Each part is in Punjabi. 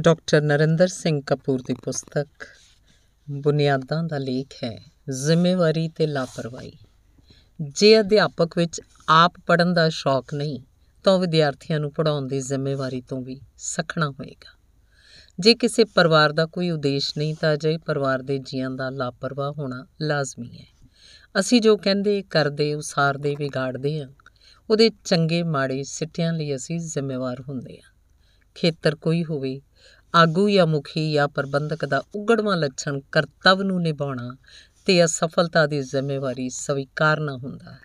ਡਾਕਟਰ ਨਰਿੰਦਰ ਸਿੰਘ ਕਪੂਰ ਦੀ ਪੁਸਤਕ ਬੁਨਿਆਦਾਂ ਦਾ ਲੇਖ ਹੈ। ਜ਼ਿੰਮੇਵਾਰੀ ਤੇ ਲਾਪਰਵਾਹੀ। ਜੇ ਅਧਿਆਪਕ ਵਿੱਚ ਆਪ ਪੜ੍ਹਨ ਦਾ ਸ਼ੌਕ ਨਹੀਂ, ਤਾਂ ਉਹ ਵਿਦਿਆਰਥੀਆਂ ਨੂੰ ਪੜ੍ਹਾਉਣ ਦੀ ਜ਼ਿੰਮੇਵਾਰੀ ਤੋਂ ਵੀ ਸਖਣਾ ਹੋਏਗਾ। ਜੇ ਕਿਸੇ ਪਰਿਵਾਰ ਦਾ ਕੋਈ ਉਦੇਸ਼ ਨਹੀਂ, ਤਾਂ ਅਜਿਹੇ ਪਰਿਵਾਰ ਦੇ ਜੀਆਂ ਦਾ ਲਾਪਰਵਾਹ ਹੋਣਾ ਲਾਜ਼ਮੀ ਹੈ। ਅਸੀਂ ਜੋ ਕਹਿੰਦੇ, ਕਰਦੇ, ਉਸਾਰਦੇ, ਵਿਗਾੜਦੇ ਹਾਂ, ਉਹਦੇ ਚੰਗੇ ਮਾੜੇ ਸਿੱਟਿਆਂ ਲਈ ਅਸੀਂ ਜ਼ਿੰਮੇਵਾਰ ਹੁੰਦੇ ਹਾਂ। ਖੇਤਰ ਕੋਈ ਹੋਵੇ ਆਗੂ ਜਾਂ ਮੁਖੀ ਜਾਂ ਪ੍ਰਬੰਧਕ ਦਾ ਉਗੜਵਾਂ ਲੱਛਣ ਕਰਤੱਵ ਨੂੰ ਨਿਭਾਉਣਾ ਤੇ ਅਸਫਲਤਾ ਦੀ ਜ਼ਿੰਮੇਵਾਰੀ ਸਵੀਕਾਰਨਾ ਹੁੰਦਾ ਹੈ।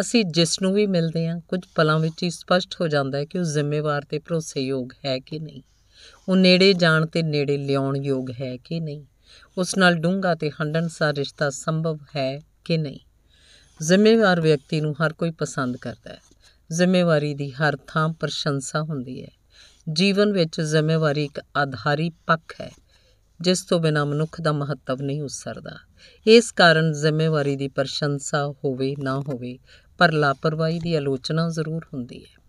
ਅਸੀਂ ਜਿਸ ਨੂੰ ਵੀ ਮਿਲਦੇ ਹਾਂ, ਕੁਝ ਪਲਾਂ ਵਿੱਚ ਹੀ ਸਪਸ਼ਟ ਹੋ ਜਾਂਦਾ ਹੈ ਕਿ ਉਹ ਜ਼ਿੰਮੇਵਾਰ ਤੇ ਭਰੋਸੇਯੋਗ ਹੈ ਕਿ ਨਹੀਂ। ਉਹ ਨੇੜੇ ਜਾਣ ਤੇ ਨੇੜੇ ਲਿਆਉਣ ਯੋਗ ਹੈ ਕਿ ਨਹੀਂ। ਉਸ ਨਾਲ ਡੂੰਘਾ ਤੇ ਹੰਡਣਸਾਰ ਰਿਸ਼ਤਾ ਸੰਭਵ ਹੈ ਕਿ ਨਹੀਂ। ਜ਼ਿੰਮੇਵਾਰ ਵਿਅਕਤੀ ਨੂੰ ਹਰ ਕੋਈ ਪਸੰਦ ਕਰਦਾ ਹੈ। ਜ਼ਿੰਮੇਵਾਰੀ ਦੀ ਹਰ ਥਾਂ ਪ੍ਰਸ਼ੰਸਾ ਹੁੰਦੀ ਹੈ। ਜੀਵਨ ਵਿੱਚ ਜ਼ਿੰਮੇਵਾਰੀ ਇੱਕ ਆਧਾਰੀ ਪੱਖ ਹੈ, ਜਿਸ ਤੋਂ ਬਿਨਾਂ ਮਨੁੱਖ ਦਾ ਮਹੱਤਵ ਨਹੀਂ ਉਸਰਦਾ। ਇਸ ਕਾਰਨ ਜ਼ਿੰਮੇਵਾਰੀ ਦੀ ਪ੍ਰਸ਼ੰਸਾ ਹੋਵੇ ਨਾ ਹੋਵੇ, ਪਰ ਲਾਪਰਵਾਹੀ ਦੀ ਆਲੋਚਨਾ ਜ਼ਰੂਰ ਹੁੰਦੀ ਹੈ।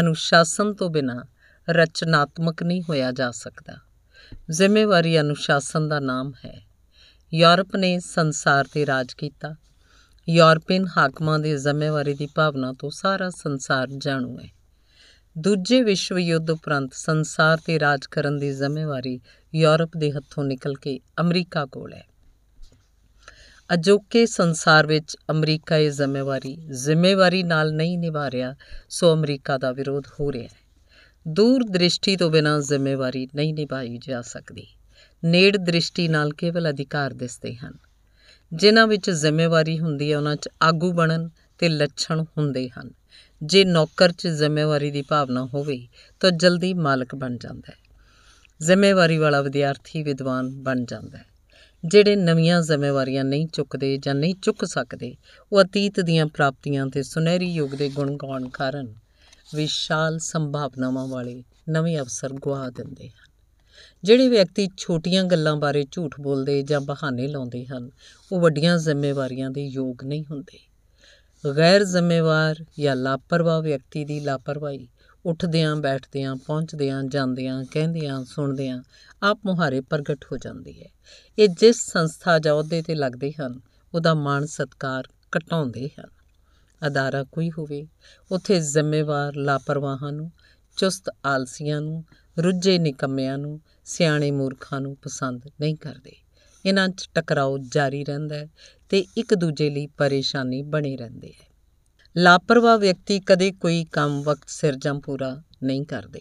ਅਨੁਸ਼ਾਸਨ ਤੋਂ ਬਿਨਾਂ ਰਚਨਾਤਮਕ ਨਹੀਂ ਹੋਇਆ ਜਾ ਸਕਦਾ। ਜ਼ਿੰਮੇਵਾਰੀ ਅਨੁਸ਼ਾਸਨ ਦਾ ਨਾਮ ਹੈ। ਯੂਰਪ ਨੇ ਸੰਸਾਰ ਤੇ ਰਾਜ ਕੀਤਾ। ਯੂਰਪੀਅਨ ਹਾਕਮਾਂ ਦੀ ਜ਼ਿੰਮੇਵਾਰੀ ਦੀ ਭਾਵਨਾ ਤੋਂ ਸਾਰਾ ਸੰਸਾਰ ਜਾਣੂ ਹੈ। ਦੂਜੇ ਵਿਸ਼ਵ ਯੁੱਧ ਉਪਰੰਤ ਸੰਸਾਰ ਤੇ ਰਾਜ ਕਰਨ ਦੀ ਜ਼ਿੰਮੇਵਾਰੀ ਯੂਰਪ ਦੇ ਹੱਥੋਂ ਨਿਕਲ ਕੇ ਅਮਰੀਕਾ ਕੋਲ ਹੈ। ਅਜੋਕੇ ਸੰਸਾਰ ਵਿੱਚ ਅਮਰੀਕਾ ਇਹ ਜ਼ਿੰਮੇਵਾਰੀ ਜ਼ਿੰਮੇਵਾਰੀ ਨਾਲ ਨਹੀਂ ਨਿਭਾ ਰਿਹਾ, ਸੋ ਅਮਰੀਕਾ ਦਾ ਵਿਰੋਧ ਹੋ ਰਿਹਾ ਹੈ। ਦੂਰ ਦ੍ਰਿਸ਼ਟੀ ਤੋਂ ਬਿਨਾਂ ਜ਼ਿੰਮੇਵਾਰੀ ਨਹੀਂ ਨਿਭਾਈ ਜਾ ਸਕਦੀ। ਨੇੜ ਦ੍ਰਿਸ਼ਟੀ ਨਾਲ ਕੇਵਲ ਅਧਿਕਾਰ ਦਿਸਦੇ ਹਨ। ਜਿਨ੍ਹਾਂ ਵਿੱਚ ਜ਼ਿੰਮੇਵਾਰੀ ਹੁੰਦੀ ਹੈ, ਉਹਨਾਂ 'ਚ ਆਗੂ ਬਣਨ ਤੇ ਲੱਛਣ ਹੁੰਦੇ ਹਨ। ਜੇ ਨੌਕਰ 'ਚ ਜ਼ਿੰਮੇਵਾਰੀ ਦੀ ਭਾਵਨਾ ਹੋਵੇ, ਤਾਂ ਜਲਦੀ ਮਾਲਕ ਬਣ ਜਾਂਦਾ ਹੈ। ਜ਼ਿੰਮੇਵਾਰੀ ਵਾਲਾ ਵਿਦਿਆਰਥੀ ਵਿਦਵਾਨ ਬਣ ਜਾਂਦਾ ਹੈ। ਜਿਹੜੇ ਨਵੀਆਂ ਜ਼ਿੰਮੇਵਾਰੀਆਂ ਨਹੀਂ ਚੁੱਕਦੇ ਜਾਂ ਨਹੀਂ ਚੁੱਕ ਸਕਦੇ, ਉਹ ਅਤੀਤ ਦੀਆਂ ਪ੍ਰਾਪਤੀਆਂ ਤੇ ਸੁਨਹਿਰੀ ਯੁੱਗ ਦੇ ਗੁਣ ਗਾਉਣ ਕਾਰਨ ਵਿਸ਼ਾਲ ਸੰਭਾਵਨਾਵਾਂ ਵਾਲੇ ਨਵੇਂ ਅਵਸਰ ਗਵਾ ਦਿੰਦੇ ਹਨ। ਜਿਹੜੇ ਵਿਅਕਤੀ ਛੋਟੀਆਂ ਗੱਲਾਂ ਬਾਰੇ ਝੂਠ ਬੋਲਦੇ ਜਾਂ ਬਹਾਨੇ ਲਾਉਂਦੇ ਹਨ, ਉਹ ਵੱਡੀਆਂ ਜ਼ਿੰਮੇਵਾਰੀਆਂ ਦੇ ਯੋਗ ਨਹੀਂ ਹੁੰਦੇ। ਗੈਰ ਜ਼ਿੰਮੇਵਾਰ ਜਾਂ ਲਾਪਰਵਾਹ ਵਿਅਕਤੀ ਦੀ ਲਾਪਰਵਾਹੀ, ਉੱਠਦਿਆਂ, ਬੈਠਦਿਆਂ, ਪਹੁੰਚਦਿਆਂ, ਜਾਂਦਿਆਂ, ਕਹਿੰਦਿਆਂ, ਸੁਣਦਿਆਂ ਆਪ ਮੁਹਾਰੇ ਪ੍ਰਗਟ ਹੋ ਜਾਂਦੀ ਹੈ। ਇਹ ਜਿਸ ਸੰਸਥਾ ਜਾਂ ਅਹੁਦੇ ਤੇ ਲੱਗਦੇ ਹਨ, ਉਹਦਾ ਮਾਣ ਸਤਕਾਰ ਘਟਾਉਂਦੇ ਹਨ। ਅਦਾਰਾ ਕੋਈ ਹੋਵੇ, ਉੱਥੇ ਜ਼ਿੰਮੇਵਾਰ ਲਾਪਰਵਾਹਾਂ ਨੂੰ, ਚੁਸਤ ਆਲਸੀਆਂ ਨੂੰ, ਰੁੱਝੇ ਨਿਕੰਮਿਆਂ ਨੂੰ, ਸਿਆਣੇ ਮੂਰਖਾਂ ਨੂੰ ਪਸੰਦ ਨਹੀਂ ਕਰਦੇ। ਇਹਨਾਂ 'ਚ ਟਕਰਾਓ ਜਾਰੀ ਰਹਿੰਦਾ ਹੈ ਤੇ ਇੱਕ ਦੂਜੇ ਲਈ ਪਰੇਸ਼ਾਨੀ ਬਣੇ ਰਹਿੰਦੇ ਹੈ। ਲਾਪਰਵਾਹ ਵਿਅਕਤੀ ਕਦੇ ਕੋਈ ਕੰਮ ਵਕਤ ਸਿਰ ਜਾਂ ਪੂਰਾ ਨਹੀਂ ਕਰਦੇ।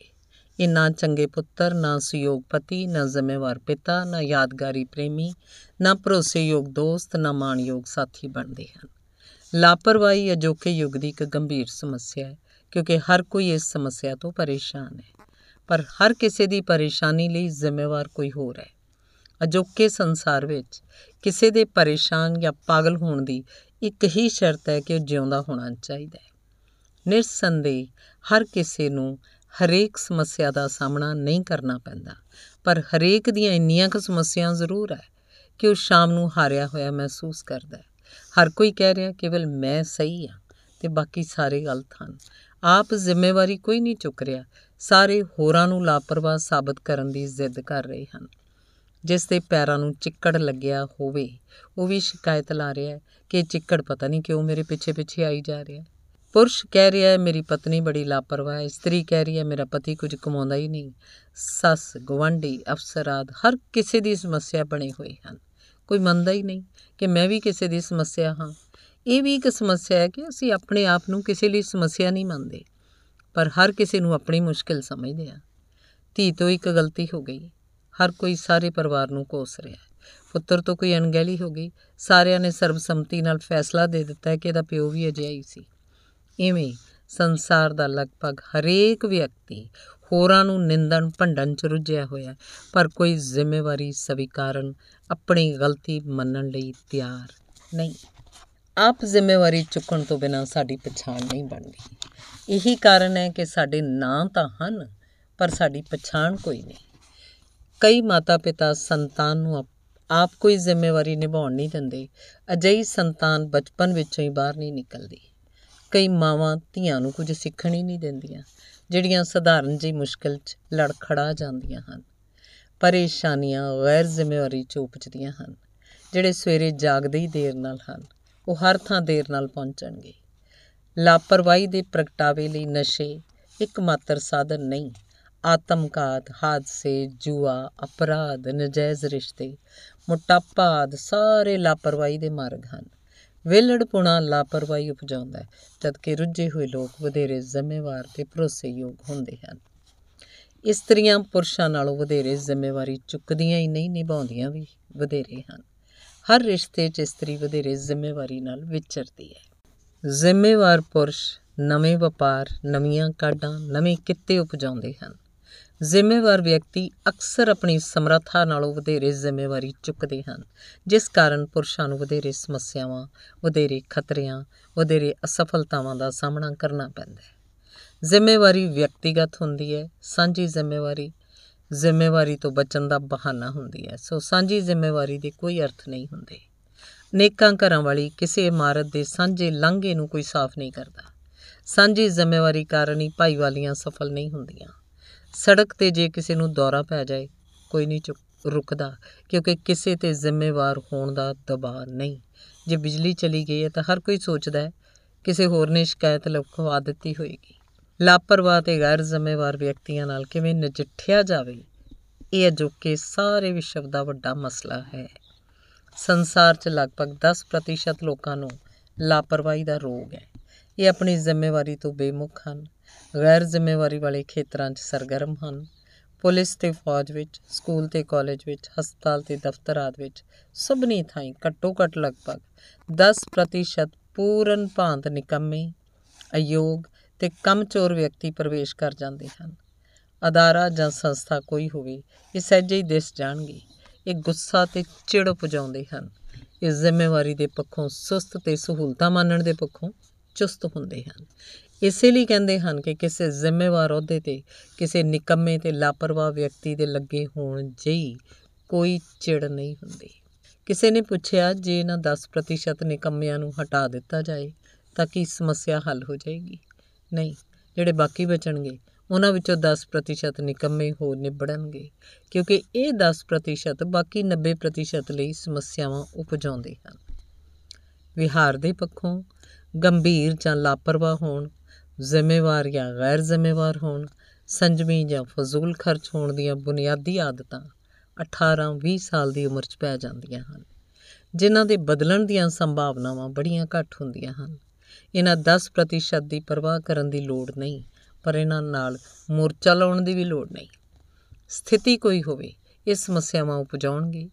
ਇਹ ਨਾ ਚੰਗੇ ਪੁੱਤਰ, ਨਾ ਸਯੋਗ ਪਤੀ, ਨਾ ਜ਼ਿੰਮੇਵਾਰ ਪਿਤਾ, ਨਾ ਯਾਦਗਾਰੀ ਪ੍ਰੇਮੀ, ਨਾ ਭਰੋਸੇਯੋਗ ਦੋਸਤ, ਨਾ ਮਾਣਯੋਗ ਸਾਥੀ ਬਣਦੇ ਹਨ। ਲਾਪਰਵਾਹੀ ਅਜੋਕੇ ਯੁੱਗ ਦੀ ਇੱਕ ਗੰਭੀਰ ਸਮੱਸਿਆ ਹੈ, ਕਿਉਂਕਿ ਹਰ ਕੋਈ ਇਸ ਸਮੱਸਿਆ ਤੋਂ ਪਰੇਸ਼ਾਨ ਹੈ। ਪਰ ਹਰ ਕਿਸੇ ਦੀ ਪਰੇਸ਼ਾਨੀ ਲਈ ਜ਼ਿੰਮੇਵਾਰ ਕੋਈ ਹੋਰ ਹੈ। ਅਜੋਕੇ ਸੰਸਾਰ ਵਿੱਚ ਕਿਸੇ ਦੇ ਪਰੇਸ਼ਾਨ ਜਾਂ ਪਾਗਲ ਹੋਣ ਦੀ ਇੱਕ ਹੀ ਸ਼ਰਤ ਹੈ ਕਿ ਉਹ ਜਿਉਂਦਾ ਹੋਣਾ ਚਾਹੀਦਾ ਹੈ। ਨਿਰਸੰਦੇਹ ਹਰ ਕਿਸੇ ਨੂੰ ਹਰੇਕ ਸਮੱਸਿਆ ਦਾ ਸਾਹਮਣਾ ਨਹੀਂ ਕਰਨਾ ਪੈਂਦਾ, ਪਰ ਹਰੇਕ ਦੀਆਂ ਇੰਨੀਆਂ ਕੁ ਸਮੱਸਿਆਵਾਂ ਜ਼ਰੂਰ ਹੈ ਕਿ ਉਹ ਸ਼ਾਮ ਨੂੰ ਹਾਰਿਆ ਹੋਇਆ ਮਹਿਸੂਸ ਕਰਦਾ ਹੈ। ਹਰ ਕੋਈ ਕਹਿ ਰਿਹਾ, ਕੇਵਲ ਮੈਂ ਸਹੀ ਹਾਂ ਤੇ ਬਾਕੀ ਸਾਰੇ ਗਲਤ ਹਨ। ਆਪ ਜ਼ਿੰਮੇਵਾਰੀ ਕੋਈ ਨਹੀਂ ਚੁੱਕ ਰਿਹਾ। ਸਾਰੇ ਹੋਰਾਂ ਨੂੰ ਲਾਪਰਵਾਹ ਸਾਬਤ ਕਰਨ ਦੀ ਜ਼ਿੱਦ ਕਰ ਰਹੇ ਹਨ। ਜਿਸ ਦੇ ਪੈਰਾਂ ਨੂੰ ਚਿੱਕੜ ਲੱਗਿਆ ਹੋਵੇ, ਉਹ ਵੀ ਸ਼ਿਕਾਇਤ ਲਾ ਰਿਹਾ ਹੈ ਕਿ ਚਿੱਕੜ ਪਤਾ ਨਹੀਂ ਕਿਉਂ ਮੇਰੇ ਪਿੱਛੇ ਪਿੱਛੇ ਆਈ ਜਾ ਰਿਹਾ ਹੈ। ਪੁਰਸ਼ ਕਹਿ ਰਿਹਾ ਹੈ, ਮੇਰੀ ਪਤਨੀ ਬੜੀ ਲਾਪਰਵਾਹ ਹੈ, ਇਸਤਰੀ ਕਹਿ ਰਹੀ ਹੈ, ਮੇਰਾ ਪਤੀ ਕੁਝ ਕਮਾਉਂਦਾ ਹੀ ਨਹੀਂ। ਸੱਸ ਗਵੰਡੀ ਅਫਸਰਾਦ, ਹਰ ਕਿਸੇ ਦੀ ਸਮੱਸਿਆ ਬਣੇ ਹੋਏ ਹਨ। ਕੋਈ ਮੰਨਦਾ ਹੀ ਨਹੀਂ ਕਿ ਮੈਂ ਵੀ ਕਿਸੇ ਦੀ ਸਮੱਸਿਆ ਹਾਂ। ਇਹ ਵੀ ਇੱਕ ਸਮੱਸਿਆ ਹੈ ਕਿ ਅਸੀਂ ਆਪਣੇ ਆਪ ਨੂੰ ਕਿਸੇ ਲਈ ਸਮੱਸਿਆ ਨਹੀਂ ਮੰਨਦੇ, ਪਰ ਹਰ ਕਿਸੇ ਨੂੰ ਆਪਣੀ ਮੁਸ਼ਕਿਲ ਸਮਝਦੇ ਆ ਧੀ ਤੋਂ ਇੱਕ ਗਲਤੀ ਹੋ ਗਈ। ਹਰ ਕੋਈ ਸਾਰੇ ਪਰਿਵਾਰ ਨੂੰ ਕੋਸ ਰਿਹਾ ਹੈ। ਪੁੱਤਰ ਤੋਂ ਕੋਈ ਅਣਗਹਿਲੀ ਹੋ ਗਈ। ਸਾਰਿਆਂ ਨੇ ਸਰਬਸੰਮਤੀ ਨਾਲ ਫੈਸਲਾ ਦੇ ਦਿੱਤਾ ਹੈ ਕਿ ਇਹਦਾ ਪਿਓ ਵੀ ਅਜਿਹਾ ਹੀ ਸੀ। ਇਵੇਂ ਸੰਸਾਰ ਦਾ ਲਗਭਗ ਹਰੇਕ ਵਿਅਕਤੀ ਹੋਰਾਂ ਨੂੰ ਨਿੰਦਣ ਭੰਡਣ ਚ ਰੁੱਝਿਆ ਹੋਇਆ ਪਰ ਕੋਈ ਜ਼ਿੰਮੇਵਾਰੀ ਸਵੀਕਾਰਨ ਆਪਣੀ ਗਲਤੀ ਮੰਨਣ ਲਈ ਤਿਆਰ ਨਹੀਂ। ਆਪ ਜ਼ਿੰਮੇਵਾਰੀ ਚੁੱਕਣ ਤੋਂ ਬਿਨਾਂ ਸਾਡੀ ਪਛਾਣ ਨਹੀਂ ਬਣਦੀ। ਇਹੀ ਕਾਰਨ ਹੈ ਕਿ ਸਾਡੇ ਨਾਂ ਤਾਂ ਹਨ, ਪਰ ਸਾਡੀ ਪਛਾਣ ਕੋਈ ਨਹੀਂ। ਕਈ ਮਾਤਾ-ਪਿਤਾ ਸੰਤਾਨ ਨੂੰ ਆਪ ਕੋਈ ਜ਼ਿੰਮੇਵਾਰੀ ਨਿਭਾਉਣ ਨਹੀਂ ਦਿੰਦੇ। ਅਜਿਹੀ ਸੰਤਾਨ ਬਚਪਨ ਵਿੱਚੋਂ ਹੀ ਬਾਹਰ ਨਹੀਂ ਨਿਕਲਦੀ। ਕਈ ਮਾਵਾਂ ਧੀਆਂ ਨੂੰ ਕੁਝ ਸਿੱਖਣ ਹੀ ਨਹੀਂ ਦਿੰਦੀਆਂ, ਜਿਹੜੀਆਂ ਸਧਾਰਨ ਜਿਹੀ ਮੁਸ਼ਕਲ 'ਚ ਲੜਖੜਾ ਜਾਂਦੀਆਂ ਹਨ। ਪਰੇਸ਼ਾਨੀਆਂ ਗੈਰ ਜ਼ਿੰਮੇਵਾਰੀ 'ਚ ਉਪਜਦੀਆਂ ਹਨ, ਜਿਹੜੇ ਸਵੇਰੇ ਜਾਗਦੇ ਹੀ ਦੇਰ ਨਾਲ ਹਨ। ਉਹ ਹਰ ਥਾਂ ਦੇਰ ਨਾਲ ਪਹੁੰਚਣਗੇ। ਲਾਪਰਵਾਹੀ ਦੇ ਪ੍ਰਗਟਾਵੇ ਲਈ ਨਸ਼ੇ ਇੱਕ ਮਾਤਰ ਸਾਧਨ ਨਹੀਂ। ਆਤਮਘਾਤ ਹਾਦਸੇ, ਜੂਆ, ਅਪਰਾਧ, ਨਜਾਇਜ਼ ਰਿਸ਼ਤੇ ਮੋਟਾਪਾ ਆਦਿ ਸਾਰੇ ਲਾਪਰਵਾਹੀ ਦੇ ਮਾਰਗ ਹਨ। ਵਿਲੜਪੁਣਾ ਲਾਪਰਵਾਹੀ ਉਪਜਾਉਂਦਾ ਹੈ, ਜਦਕਿ ਰੁੱਝੇ ਹੋਏ ਲੋਕ ਵਧੇਰੇ ਜ਼ਿੰਮੇਵਾਰ ਤੇ ਭਰੋਸੇਯੋਗ ਹੁੰਦੇ ਹਨ। ਇਸਤਰੀਆਂ ਪੁਰਸ਼ਾਂ ਨਾਲੋਂ ਵਧੇਰੇ ਜ਼ਿੰਮੇਵਾਰੀ ਚੁੱਕਦੀਆਂ ਹੀ ਨਹੀਂ, ਨਿਭਾਉਂਦੀਆਂ ਵੀ ਵਧੇਰੇ ਹਨ। ਹਰ ਰਿਸ਼ਤੇ 'ਚ ਇਸਤਰੀ ਵਧੇਰੇ ਜ਼ਿੰਮੇਵਾਰੀ ਨਾਲ ਵਿਚਰਦੀ ਹੈ। ਜ਼ਿੰਮੇਵਾਰ ਪੁਰਸ਼ ਨਵੇਂ ਵਪਾਰ, ਨਵੀਆਂ ਕਾਢਾਂ, ਨਵੇਂ ਕਿੱਤੇ ਉਪਜਾਉਂਦੇ ਹਨ। ਜ਼ਿੰਮੇਵਾਰ ਵਿਅਕਤੀ ਅਕਸਰ ਆਪਣੀ ਸਮਰੱਥਾ ਨਾਲੋਂ ਵਧੇਰੇ ਜ਼ਿੰਮੇਵਾਰੀ ਚੁੱਕਦੇ ਹਨ, ਜਿਸ ਕਾਰਨ ਪੁਰਸ਼ਾਂ ਨੂੰ ਵਧੇਰੇ ਸਮੱਸਿਆਵਾਂ, ਵਧੇਰੇ ਖਤਰਿਆਂ, ਵਧੇਰੇ ਅਸਫਲਤਾਵਾਂ ਦਾ ਸਾਹਮਣਾ ਕਰਨਾ ਪੈਂਦਾ ਹੈ। ਜ਼ਿੰਮੇਵਾਰੀ ਵਿਅਕਤੀਗਤ ਹੁੰਦੀ ਹੈ, ਸਾਂਝੀ ਜ਼ਿੰਮੇਵਾਰੀ ਜ਼ਿੰਮੇਵਾਰੀ ਤੋਂ ਬਚਣ ਦਾ ਬਹਾਨਾ ਹੁੰਦੀ ਹੈ, ਸੋ ਸਾਂਝੀ ਜ਼ਿੰਮੇਵਾਰੀ ਦੇ ਕੋਈ ਅਰਥ ਨਹੀਂ ਹੁੰਦੇ। ਨੇਕਾਂ ਘਰਾਂ ਵਾਲੀ ਕਿਸੇ ਇਮਾਰਤ ਦੇ ਸਾਂਝੇ ਲਾਂਘੇ ਨੂੰ ਕੋਈ ਸਾਫ਼ ਨਹੀਂ ਕਰਦਾ। ਸਾਂਝੀ ਜ਼ਿੰਮੇਵਾਰੀ ਕਾਰਨ ਹੀ ਭਾਈਵਾਲੀਆਂ ਸਫਲ ਨਹੀਂ ਹੁੰਦੀਆਂ। ਸੜਕ ਤੇ ਜੇ ਕਿਸੇ ਨੂੰ ਦੌਰਾ ਪੈ ਜਾਏ, ਕੋਈ ਨਹੀਂ ਚੁੱਕ, ਰੁਕਦਾ, ਕਿਉਂਕਿ ਕਿਸੇ ਤੇ ਜ਼ਿੰਮੇਵਾਰ ਹੋਣ ਦਾ ਦਬਾਅ ਨਹੀਂ। ਜੇ ਬਿਜਲੀ ਚਲੀ ਗਈ ਹੈ ਤਾਂ ਹਰ ਕੋਈ ਸੋਚਦਾ ਹੈ, ਕਿਸੇ ਹੋਰ ਨੇ ਸ਼ਿਕਾਇਤ ਲਿਖਵਾ ਦਿੱਤੀ ਹੋਏਗੀ। ਲਾਪਰਵਾਹ ਤੇ ਗੈਰ ਜ਼ਿੰਮੇਵਾਰ ਵਿਅਕਤੀਆਂ ਨਾਲ ਕਿਵੇਂ ਨਜਿੱਠਿਆ ਜਾਵੇ, ਇਹ ਅਜੋਕੇ ਸਾਰੇ ਵਿਸ਼ਵ ਦਾ ਵੱਡਾ ਮਸਲਾ ਹੈ। ਸੰਸਾਰ 'ਚ ਲਗਭਗ 10% ਲੋਕਾਂ ਨੂੰ ਲਾਪਰਵਾਹੀ ਦਾ ਰੋਗ ਹੈ। ਇਹ ਆਪਣੀ ਜ਼ਿੰਮੇਵਾਰੀ ਤੋਂ ਬੇਮੁਖ ਹਨ। ਗੈਰ ਜ਼ਿੰਮੇਵਾਰੀ ਵਾਲੇ ਖੇਤਰਾਂ 'ਚ ਸਰਗਰਮ ਹਨ। ਪੁਲਿਸ ਤੇ ਫੌਜ ਵਿੱਚ, ਸਕੂਲ ਤੇ ਕਾਲਜ ਵਿੱਚ, ਹਸਪਤਾਲ ਤੇ ਦਫ਼ਤਰ ਆਦਿ ਵਿੱਚ ਸਭਨੀ ਥਾਈਂ ਘੱਟੋ ਘੱਟ ਲਗਭਗ 10% ਪੂਰਨ ਭਾਂਤ ਨਿਕੰਮੇ, ਅਯੋਗ ਤੇ ਕਮਚੋਰ ਵਿਅਕਤੀ ਪ੍ਰਵੇਸ਼ ਕਰ ਜਾਂਦੇ ਹਨ। ਅਦਾਰਾ ਜਾਂ ਸੰਸਥਾ ਕੋਈ ਹੋਵੇ, ਇਹ ਸਹਿਜੇ ਹੀ ਦਿਸ ਜਾਣਗੇ। ਇਹ ਗੁੱਸਾ ਤੇ ਚਿੜ ਉਪਜਾਉਂਦੇ ਹਨ। ਇਹ ਜ਼ਿੰਮੇਵਾਰੀ ਦੇ ਪੱਖੋਂ ਸੁਸਤ ਤੇ ਸਹੂਲਤਾਂ ਮੰਨਣ ਦੇ ਪੱਖੋਂ ਚੁਸਤ ਹੁੰਦੇ ਹਨ। ਇਸੇ ਲਈ ਕਹਿੰਦੇ ਹਨ ਕਿ ਕਿਸੇ ਜ਼ਿੰਮੇਵਾਰ ਅਹੁਦੇ ਤੇ, ਕਿਸੇ ਨਿਕੰਮੇ ਤੇ ਲਾਪਰਵਾਹ ਵਿਅਕਤੀ ਦੇ ਲੱਗੇ ਹੋਣ ਜਿਹੀ ਕੋਈ ਚਿੜ ਨਹੀਂ ਹੁੰਦੀ। ਕਿਸੇ ਨੇ ਪੁੱਛਿਆ ਜੇ ਇਹਨਾਂ 10% ਨਿਕੰਮਿਆਂ ਨੂੰ ਹਟਾ ਦਿੱਤਾ ਜਾਏ ਤਾਂ ਕੀ ਸਮੱਸਿਆ ਹੱਲ ਹੋ ਜਾਏਗੀ? ਨਹੀਂ, ਜਿਹੜੇ ਬਾਕੀ ਬਚਣਗੇ, ਉਹਨਾਂ ਵਿੱਚੋਂ 10% ਨਿਕੰਮੇ ਹੋ ਨਿਬੜਨਗੇ, ਕਿਉਂਕਿ ਇਹ 10% ਬਾਕੀ 90% ਲਈ ਸਮੱਸਿਆਵਾਂ ਉਪਜਾਉਂਦੇ ਹਨ। ਵਿਹਾਰ ਦੇ ਪੱਖੋਂ ਗੰਭੀਰ ਜਾਂ ਲਾਪਰਵਾਹ ਹੋਣ, ਜ਼ਿੰਮੇਵਾਰ ਜਾਂ ਗੈਰ ਜ਼ਿੰਮੇਵਾਰ ਹੋਣ, ਸੰਜਮੀ ਜਾਂ ਫਜ਼ੂਲ ਖਰਚ ਹੋਣ ਦੀਆਂ ਬੁਨਿਆਦੀ ਆਦਤਾਂ 18-20 ਸਾਲ ਦੀ ਉਮਰ 'ਚ ਪੈ ਜਾਂਦੀਆਂ ਹਨ, ਜਿਨ੍ਹਾਂ ਦੇ ਬਦਲਣ ਦੀਆਂ ਸੰਭਾਵਨਾਵਾਂ ਬੜੀਆਂ ਘੱਟ ਹੁੰਦੀਆਂ ਹਨ। ਇਹਨਾਂ 10% ਦੀ ਪਰਵਾਹ ਕਰਨ ਦੀ ਲੋੜ ਨਹੀਂ, ਪਰ ਇਹਨਾਂ ਨਾਲ ਮੋਰਚਾ ਲਾਉਣ ਦੀ ਵੀ ਲੋੜ ਨਹੀਂ। ਸਥਿਤੀ ਕੋਈ ਹੋਵੇ, ਇਹ ਸਮੱਸਿਆਵਾਂ ਉਪਜਾਉਣਗੇ।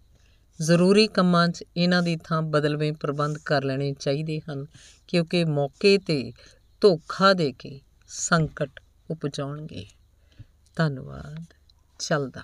ਜ਼ਰੂਰੀ ਕੰਮਾਂ 'ਚ ਇਹਨਾਂ ਦੀ ਥਾਂ ਬਦਲਵੇਂ ਪ੍ਰਬੰਧ ਕਰ ਲੈਣੇ ਚਾਹੀਦੇ ਹਨ, ਕਿਉਂਕਿ ਮੌਕੇ ਤੇ ਧੋਖਾ ਦੇ ਕੇ ਸੰਕਟ ਉਪਜਾਉਣਗੇ। ਧੰਨਵਾਦ। ਚੱਲਦਾ।